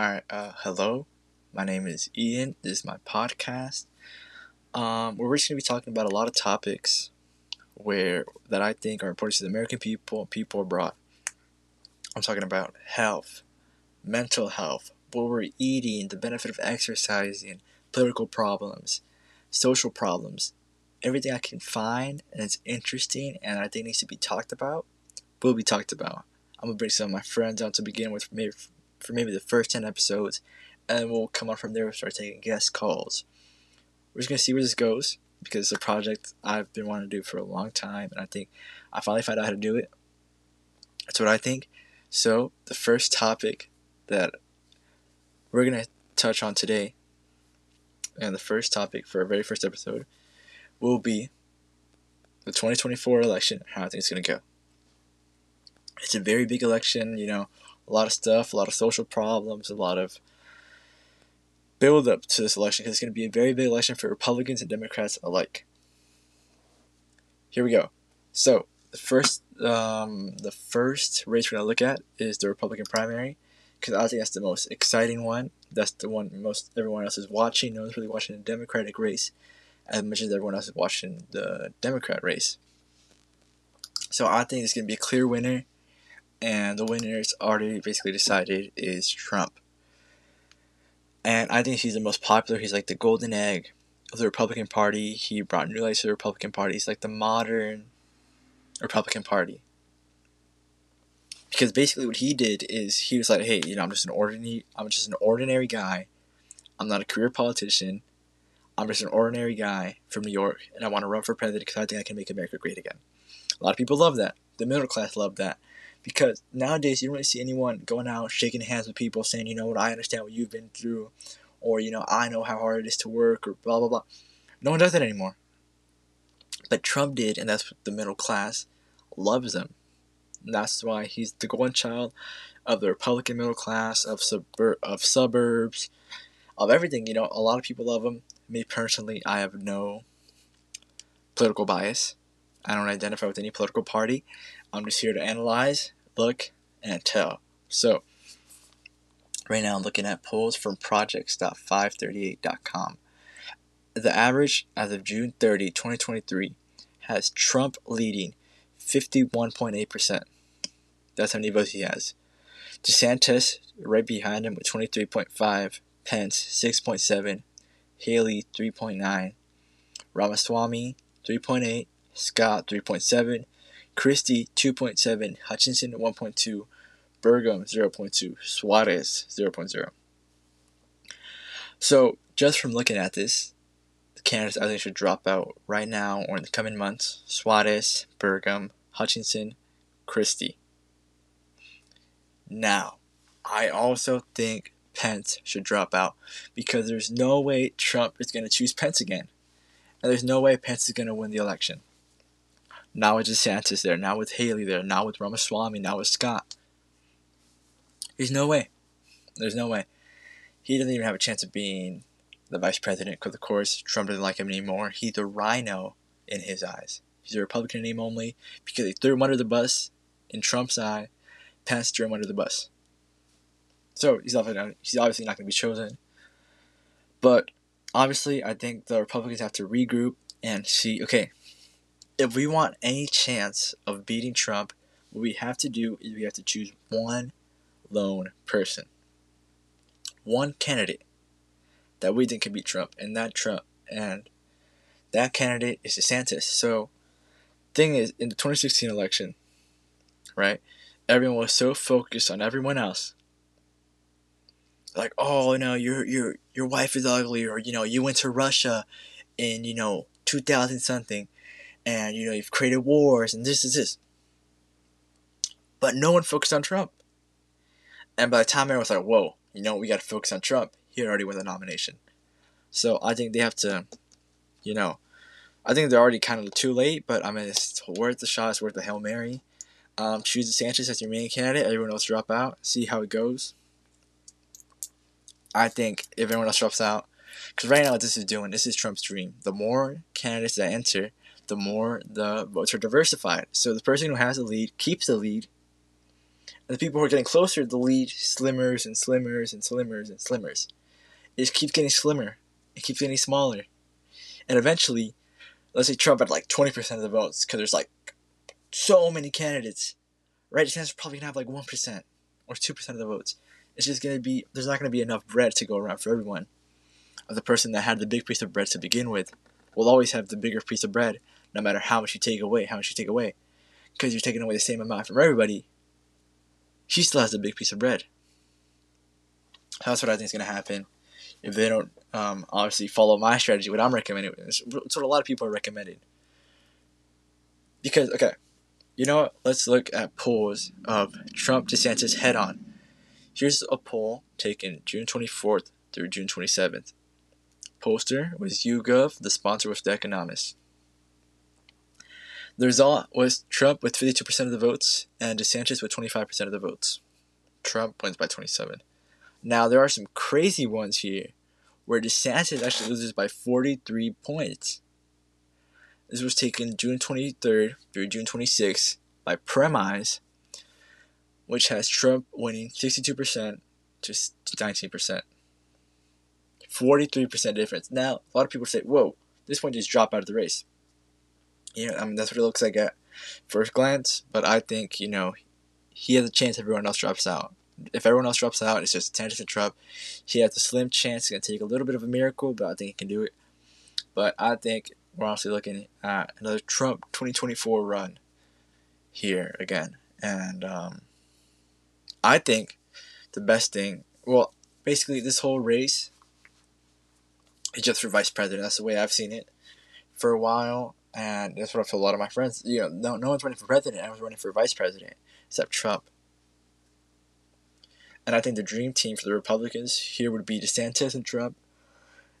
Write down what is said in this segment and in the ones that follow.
All right. Uh, hello. My name is Ian. This is my podcast. Um, we're just gonna be talking about a lot of topics where that I think are important to the American people and people abroad. I'm talking about health, mental health, what we're eating, the benefit of exercising, political problems, social problems, everything I can find and it's interesting and I think needs to be talked about will be talked about. I'm gonna bring some of my friends on to begin with, maybe for maybe the first ten episodes, and we'll come on from there and start taking guest calls. We're just gonna see where this goes because it's a project I've been wanting to do for a long time, and I think I finally found out how to do it. That's what I think. So the first topic that we're gonna touch on today, and the first topic for our very first episode, will be the 2024 election. How I think it's gonna go. It's a very big election, you know, a lot of stuff, a lot of social problems, a lot of build up to this election because it's going to be a very big election for Republicans and Democrats alike. Here we go. So the first, um, the first race we're going to look at is the Republican primary because I think that's the most exciting one. That's the one most everyone else is watching. No one's really watching the Democratic race as much as everyone else is watching the Democrat race. So I think it's going to be a clear winner and the winner is already basically decided is Trump. And I think he's the most popular. He's like the golden egg of the Republican Party. He brought new life to the Republican Party. He's like the modern Republican Party. Because basically what he did is he was like, hey, you know, I'm just an ordinary I'm just an ordinary guy. I'm not a career politician. I'm just an ordinary guy from New York and I want to run for president because I think I can make America great again. A lot of people love that. The middle class love that because nowadays you don't really see anyone going out shaking hands with people saying, you know what, I understand what you've been through, or you know, I know how hard it is to work, or blah blah blah. No one does that anymore. But Trump did, and that's what the middle class loves him. And that's why he's the golden child of the Republican middle class, of suburb, of suburbs, of everything. You know, a lot of people love him. Me personally, I have no political bias. I don't identify with any political party. I'm just here to analyze, look, and tell. So, right now I'm looking at polls from projects.538.com. The average as of June 30, 2023, has Trump leading 51.8%. That's how many votes he has. DeSantis right behind him with 23.5, Pence 6.7, Haley 3.9, Ramaswamy 3.8, Scott 3.7, Christie 2.7, Hutchinson 1.2, Burgum 0.2, Suarez 0.0. So just from looking at this, the candidates I think should drop out right now or in the coming months: Suarez, Burgum, Hutchinson, Christie. Now, I also think Pence should drop out because there's no way Trump is going to choose Pence again. And there's no way Pence is going to win the election. Now with DeSantis there, now with Haley there, now with Ramaswamy, now with Scott. There's no way. There's no way. He doesn't even have a chance of being the vice president because, of course, Trump doesn't like him anymore. He's a RINO in his eyes. He's a Republican name only because they threw him under the bus in Trump's eye. Pence threw him under the bus. So he's obviously, uh, he's obviously not going to be chosen. But obviously, I think the Republicans have to regroup and see okay, if we want any chance of beating Trump, what we have to do is we have to choose one lone person, one candidate that we think can beat Trump, and that Trump, and that candidate is DeSantis. So, thing is, in the 2016 election, right, everyone was so focused on everyone else. Like, oh no, your your your wife is ugly, or you know, you went to Russia in you know 2000 something and you know you've created wars and this is this. But no one focused on trump. And by the time everyone was like whoa you know we got to focus on trump. He already won the nomination. So i think they have to you know i think they're already kind of too late but i mean it's worth the shot it's worth the hail mary. Um, choose DeSantis as your main candidate everyone else drop out see how it goes. I think if everyone else drops out because right now what this is doing this is trump's dream. The more candidates that enter the more the votes are diversified. So the person who has the lead keeps the lead, And the people who are getting closer to the lead, slimmers and slimmers and slimmers and slimmers. It just keeps getting slimmer. It keeps getting smaller. And eventually, let's say Trump had like 20% of the votes, because there's like so many candidates. Right? DeSantis probably gonna have like 1% or 2% of the votes. It's just gonna be, there's not gonna be enough bread to go around for everyone. The person that had the big piece of bread to begin with will always have the bigger piece of bread, no matter how much you take away, how much you take away. Because you're taking away the same amount from everybody, she still has a big piece of bread. That's what I think is going to happen if they don't um, obviously follow my strategy, what I'm recommending. It's what a lot of people are recommending. Because, okay, you know what? Let's look at polls of Trump DeSantis head on. Here's a poll taken June 24th through June 27th. Poster was YouGov, the sponsor was The Economist. The result was Trump with 52% of the votes and DeSantis with 25% of the votes. Trump wins by 27. Now, there are some crazy ones here where DeSantis actually loses by 43 points. This was taken June 23rd through June 26th by Premise, which has Trump winning 62% to 19%. 43% difference. Now, a lot of people say, whoa, this one just dropped out of the race you know, I mean, that's what it looks like at first glance. But I think, you know, he has a chance everyone else drops out. If everyone else drops out, it's just Tannerson Trump. He has a slim chance. It's to take a little bit of a miracle, but I think he can do it. But I think we're honestly looking at another Trump 2024 run here again. And um, I think the best thing, well, basically, this whole race is just for vice president. That's the way I've seen it for a while and that's what I feel a lot of my friends. You know, no, no one's running for president. I was running for vice president, except Trump. And I think the dream team for the Republicans here would be DeSantis and Trump.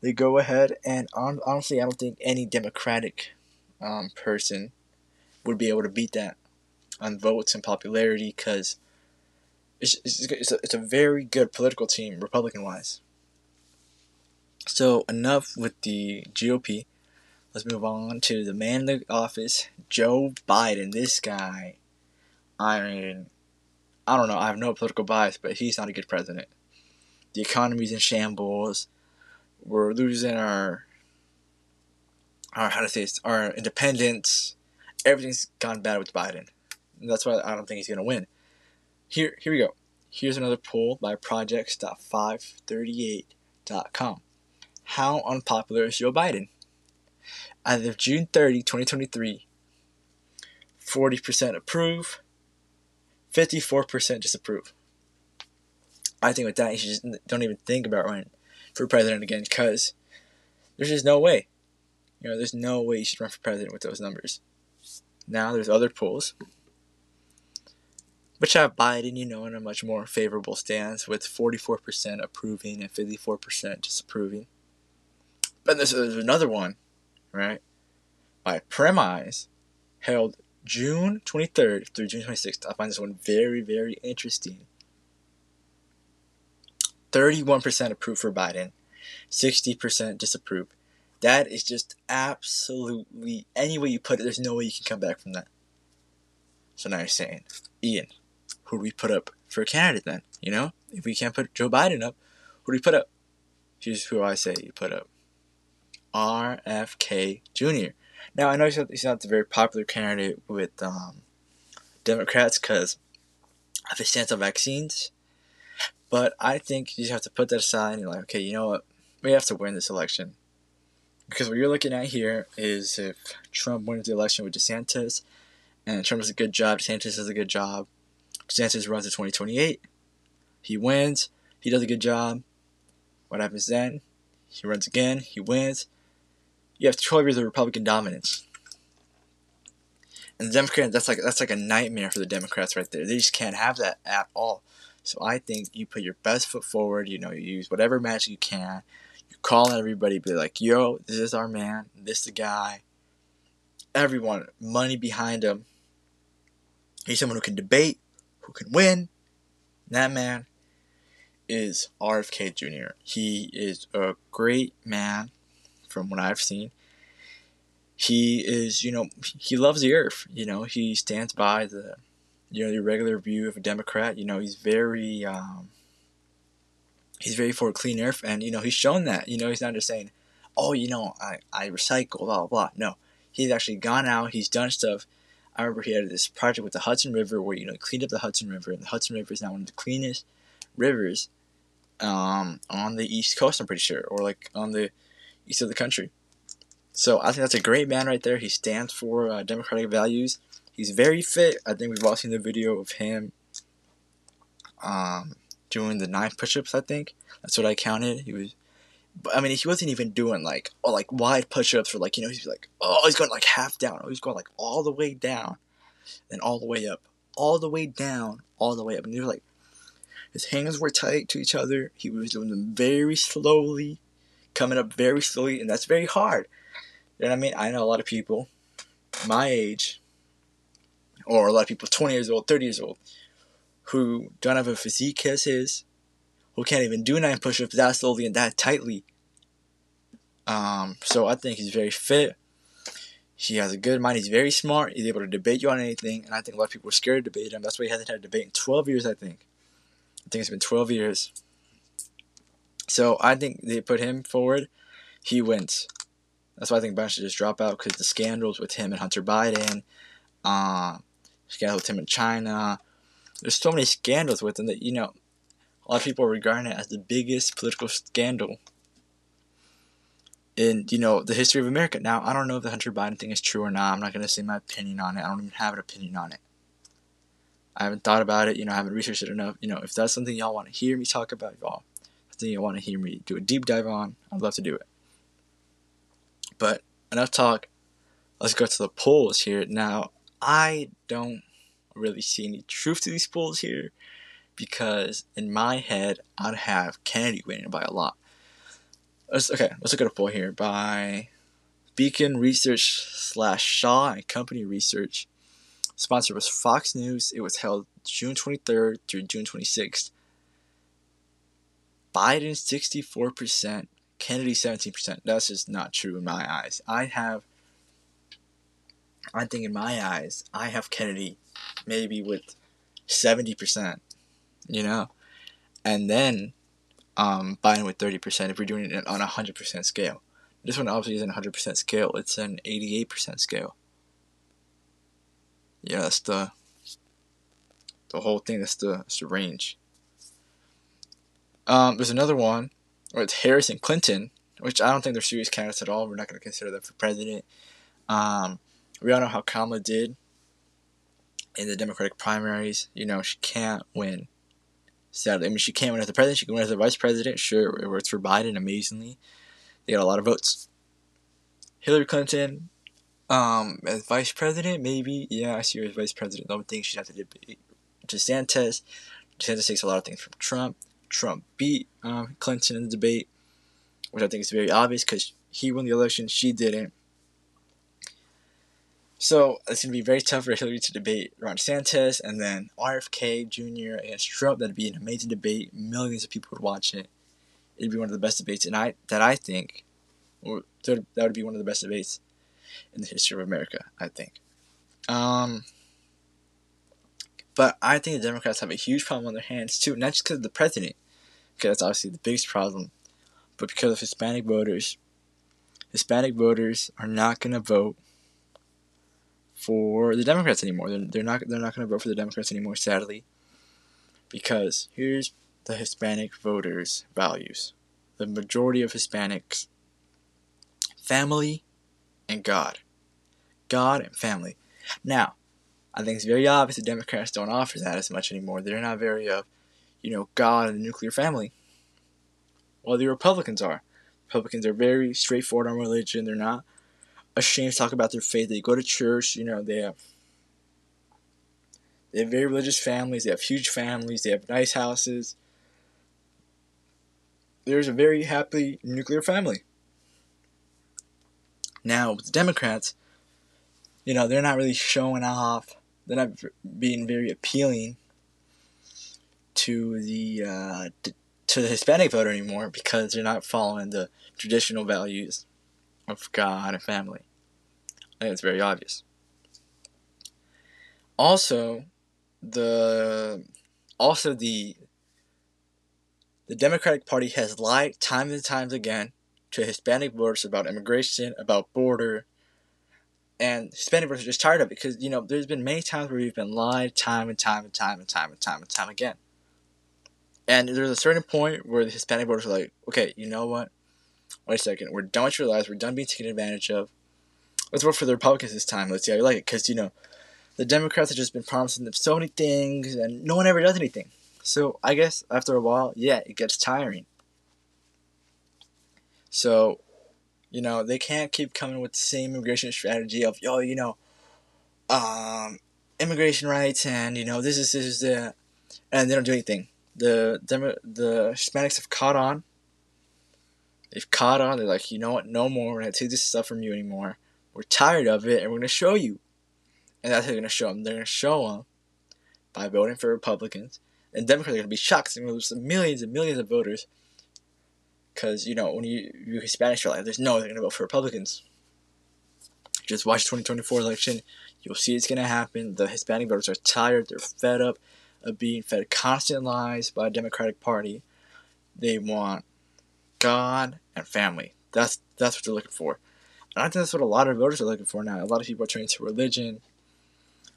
They go ahead, and on, honestly, I don't think any Democratic um, person would be able to beat that on votes and popularity because it's, it's, it's, a, it's a very good political team, Republican wise. So, enough with the GOP. Let's move on to the man in the office, Joe Biden. This guy, I mean, I don't know. I have no political bias, but he's not a good president. The economy's in shambles. We're losing our, our how to say this, our independence. Everything's gone bad with Biden. And that's why I don't think he's gonna win. Here, here we go. Here's another poll by projects.538.com. How unpopular is Joe Biden? As of June 30, 2023, 40% approve, 54% disapprove. I think with that, you just don't even think about running for president again because there's just no way. You know, there's no way you should run for president with those numbers. Now there's other polls, which have Biden, you know, in a much more favorable stance with 44% approving and 54% disapproving. But there's, there's another one right, by Premise, held June 23rd through June 26th. I find this one very, very interesting. 31% approve for Biden, 60% disapprove. That is just absolutely any way you put it, there's no way you can come back from that. So now you're saying, Ian, who do we put up for a candidate then? You know, if we can't put Joe Biden up, who do we put up? Here's who I say you put up. RFK Jr. Now, I know he's not, he's not the very popular candidate with um, Democrats because of his stance on vaccines, but I think you just have to put that aside and, like, okay, you know what? We have to win this election. Because what you're looking at here is if Trump wins the election with DeSantis, and Trump does a good job, DeSantis does a good job, DeSantis runs in 2028, he wins, he does a good job. What happens then? He runs again, he wins, you have 12 years of Republican dominance. And the Democrats, that's like that's like a nightmare for the Democrats right there. They just can't have that at all. So I think you put your best foot forward. You know, you use whatever magic you can. You call everybody, be like, "Yo, this is our man. This the guy." Everyone, money behind him. He's someone who can debate, who can win. that man is RFK Jr. He is a great man from what I've seen. He is, you know, he loves the earth. You know, he stands by the you know, the regular view of a Democrat. You know, he's very, um, he's very for clean earth, and you know, he's shown that. You know, he's not just saying, "Oh, you know, I I recycle, blah blah blah." No, he's actually gone out. He's done stuff. I remember he had this project with the Hudson River where you know he cleaned up the Hudson River, and the Hudson River is now one of the cleanest rivers um, on the East Coast. I'm pretty sure, or like on the east of the country. So I think that's a great man right there. He stands for uh, democratic values. He's very fit. I think we've all seen the video of him um, doing the nine push-ups. I think that's what I counted. He was, I mean, he wasn't even doing like oh like wide push-ups or like you know he's like oh he's going like half down. Oh, he's going like all the way down, and all the way up, all the way down, all the way up. And he was like, his hands were tight to each other. He was doing them very slowly, coming up very slowly, and that's very hard you know what I mean? I know a lot of people my age, or a lot of people 20 years old, 30 years old, who don't have a physique as his, who can't even do nine push ups that slowly and that tightly. Um, so I think he's very fit. He has a good mind. He's very smart. He's able to debate you on anything. And I think a lot of people are scared to debate him. That's why he hasn't had a debate in 12 years, I think. I think it's been 12 years. So I think they put him forward. He wins. That's why I think Biden should just drop out because the scandals with him and Hunter Biden, uh, scandals with him in China. There's so many scandals with him that you know a lot of people are regarding it as the biggest political scandal in you know the history of America. Now I don't know if the Hunter Biden thing is true or not. I'm not gonna say my opinion on it. I don't even have an opinion on it. I haven't thought about it. You know, I haven't researched it enough. You know, if that's something y'all want to hear me talk about, y'all, something you want to hear me do a deep dive on, I'd love to do it. But enough talk. Let's go to the polls here. Now, I don't really see any truth to these polls here because in my head, I'd have Kennedy winning by a lot. Let's, okay, let's look at a poll here by Beacon Research slash Shaw and Company Research. Sponsor was Fox News. It was held June 23rd through June 26th. Biden 64%, Kennedy 17%. That's just not true in my eyes. I have, I think in my eyes, I have Kennedy maybe with 70%, you know? And then um, Biden with 30% if we're doing it on a 100% scale. This one obviously isn't a 100% scale, it's an 88% scale. Yeah, that's the the whole thing, that's the, that's the range. Um, there's another one or it's Harris and Clinton, which I don't think they're serious candidates at all. We're not going to consider them for president. Um, we all know how Kamala did in the Democratic primaries. You know, she can't win. Sadly, I mean, she can't win as the president. She can win as the vice president. Sure, it works for Biden amazingly. They got a lot of votes. Hillary Clinton, um, as vice president, maybe. Yeah, I see her as vice president. The only thing she'd have to debate DeSantis. DeSantis takes a lot of things from Trump. Trump beat um, Clinton in the debate, which I think is very obvious because he won the election, she didn't. So it's going to be very tough for Hillary to debate Ron DeSantis and then RFK Jr. against Trump. That'd be an amazing debate. Millions of people would watch it. It'd be one of the best debates, and I that I think, or that would be one of the best debates in the history of America. I think. Um, but I think the Democrats have a huge problem on their hands too, not just because of the president, because that's obviously the biggest problem, but because of Hispanic voters. Hispanic voters are not going to vote for the Democrats anymore. They're, they're not they're not going to vote for the Democrats anymore, sadly, because here's the Hispanic voters' values. The majority of Hispanics, family, and God, God and family. Now, I think it's very obvious the Democrats don't offer that as much anymore. They're not very of, uh, you know, God and the nuclear family. While the Republicans are. Republicans are very straightforward on religion. They're not ashamed to talk about their faith. They go to church. You know, they have they have very religious families. They have huge families. They have nice houses. There's a very happy nuclear family. Now, with the Democrats, you know, they're not really showing off they're not being very appealing to the uh, to the Hispanic voter anymore because they're not following the traditional values of God and family. I think it's very obvious. Also, the also the the Democratic Party has lied time and times again to Hispanic voters about immigration, about border, and Hispanic voters are just tired of it because you know there's been many times where we've been lied time and time and time and time and time and time again. And there's a certain point where the Hispanic voters are like, okay, you know what? Wait a second, we're done with your lies. We're done being taken advantage of. Let's vote for the Republicans this time. Let's see how you like it, because you know, the Democrats have just been promising them so many things, and no one ever does anything. So I guess after a while, yeah, it gets tiring. So, you know, they can't keep coming with the same immigration strategy of, yo, you know, um, immigration rights and, you know, this is, this is the, and they don't do anything. The, the, the Hispanics have caught on. They've caught on. They're like, you know what, no more. We're to take this stuff from you anymore. We're tired of it and we're going to show you. And that's how they're going to show them. They're to show them by voting for Republicans. And Democrats are going to be shocked. They're to lose millions and millions of voters because, you know, when you, you Hispanics are like, there's no, they're going to vote for Republicans. Just watch 2024 election. You'll see it's going to happen. The Hispanic voters are tired. They're fed up of being fed constant lies by the Democratic Party. They want God and family. That's that's what they're looking for. And I think that's what a lot of voters are looking for now. A lot of people are turning to religion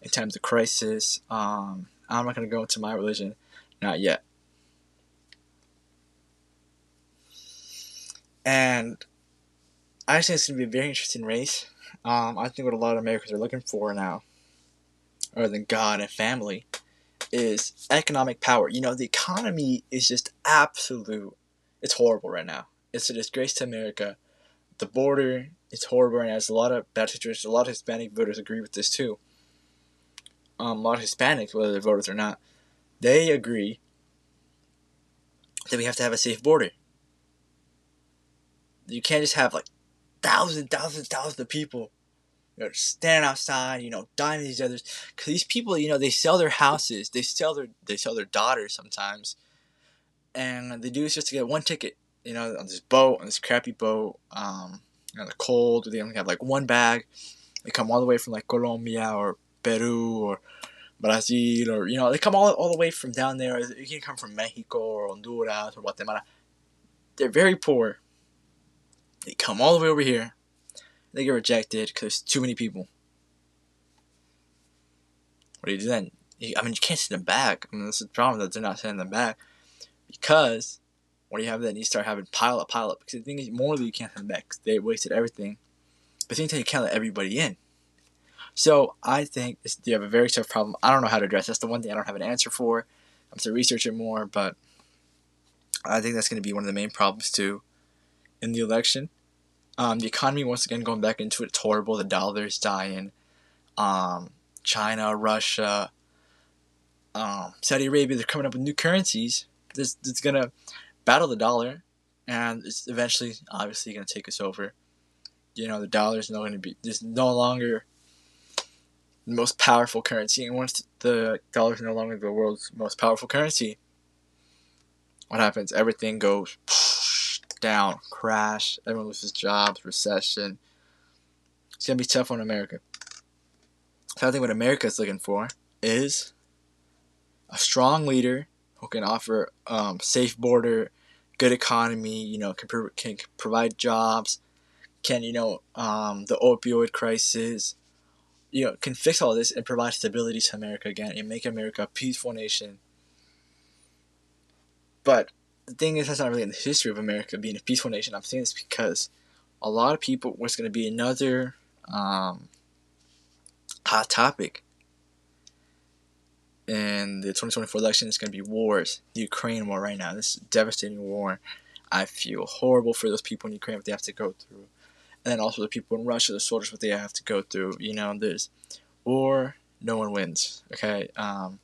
in times of crisis. Um, I'm not going to go into my religion, not yet. And I think it's going to be a very interesting race. Um, I think what a lot of Americans are looking for now, other than God and family, is economic power. You know, the economy is just absolute. It's horrible right now. It's a disgrace to America. The border is horrible right now. There's a lot of bad situations. A lot of Hispanic voters agree with this too. Um, a lot of Hispanics, whether they're voters or not, they agree that we have to have a safe border you can't just have like thousands, thousands, thousands of people you know, standing outside, you know, dying to each other. Because these people, you know, they sell their houses, they sell their they sell their daughters sometimes, and they do this just to get one ticket. You know, on this boat, on this crappy boat, um, know, the cold. They only have like one bag. They come all the way from like Colombia or Peru or Brazil or you know they come all, all the way from down there. You can come from Mexico or Honduras or Guatemala. They're very poor they come all the way over here. They get rejected because there's too many people. What do you do then? I mean, you can't send them back. I mean, that's the problem that they're not sending them back because what do you have then? You start having pile up, pile up. Because the thing is, morally, you can't send them back. They wasted everything. But the thing time, you can't let everybody in. So I think this, you have a very tough problem. I don't know how to address. That's the one thing I don't have an answer for. I'm still researching more, but I think that's going to be one of the main problems too in the election. Um, the economy once again going back into it, it's horrible. The dollar's dying. Um, China, Russia, um, Saudi Arabia, they're coming up with new currencies that's, that's gonna battle the dollar, and it's eventually, obviously, gonna take us over. You know, the dollar's not gonna be there's no longer the most powerful currency, and once the dollar's no longer the world's most powerful currency, what happens? Everything goes down, crash, everyone loses jobs, recession. It's gonna be tough on America. So I think what America is looking for is a strong leader who can offer um, safe border, good economy. You know, can pro- can provide jobs, can you know um, the opioid crisis. You know, can fix all this and provide stability to America again and make America a peaceful nation. But the thing is, that's not really in the history of America being a peaceful nation. I'm saying this because a lot of people, what's going to be another um, hot topic in the 2024 election is going to be wars. The Ukraine war right now. This devastating war. I feel horrible for those people in Ukraine, what they have to go through. And then also the people in Russia, the soldiers, what they have to go through. You know, there's war, no one wins. Okay? Um,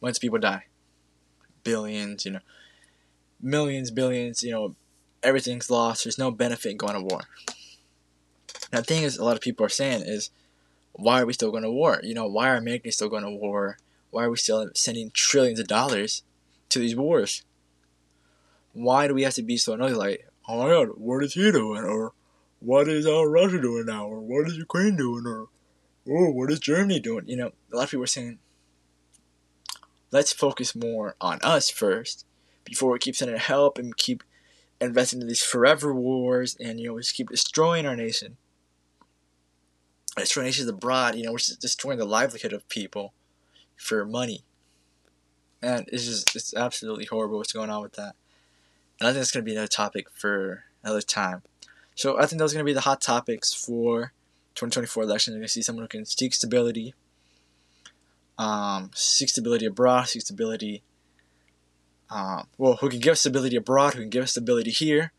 once people die, billions, you know millions, billions, you know, everything's lost. There's no benefit in going to war. Now, the thing is, a lot of people are saying is, why are we still going to war? You know, why are Americans still going to war? Why are we still sending trillions of dollars to these wars? Why do we have to be so annoyed? Like, oh my god, what is he doing? Or what is uh, Russia doing now? Or what is Ukraine doing? Or oh, what is Germany doing? You know, a lot of people are saying, let's focus more on us first before we keep sending help and keep investing in these forever wars and you know we just keep destroying our nation. Destroying nations abroad you know we're just destroying the livelihood of people for money. And it's just it's absolutely horrible what's going on with that. And i think that's going to be another topic for another time. So i think those are going to be the hot topics for 2024 election you're going to see someone who can seek stability um, seek stability abroad seek stability uh, well, who can give us stability abroad, who can give us stability here.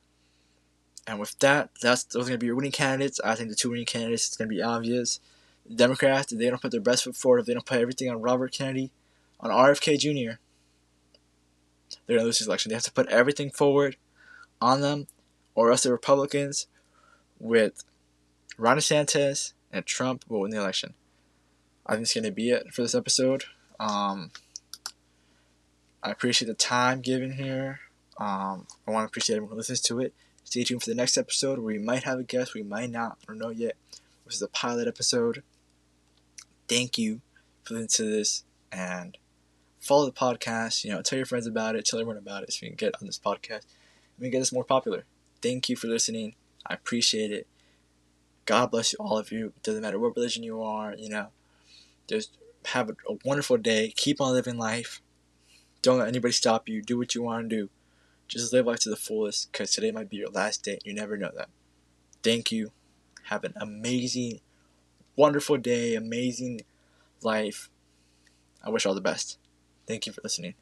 And with that, that's those are going to be your winning candidates. I think the two winning candidates, it's going to be obvious. The Democrats, if they don't put their best foot forward, if they don't put everything on Robert Kennedy, on RFK Jr., they're going to lose this election. They have to put everything forward on them, or else the Republicans with Ron DeSantis and Trump will win the election. I think it's going to be it for this episode. Um, I appreciate the time given here. Um, I want to appreciate everyone who listens to it. Stay tuned for the next episode where we might have a guest, we might not, I don't know yet. This is a pilot episode. Thank you for listening to this and follow the podcast. You know, tell your friends about it, tell everyone about it so we can get on this podcast we can get this more popular. Thank you for listening. I appreciate it. God bless you, all of you. Doesn't matter what religion you are, you know. Just have a, a wonderful day. Keep on living life. Don't let anybody stop you. Do what you want to do. Just live life to the fullest because today might be your last day. You never know that. Thank you. Have an amazing, wonderful day, amazing life. I wish all the best. Thank you for listening.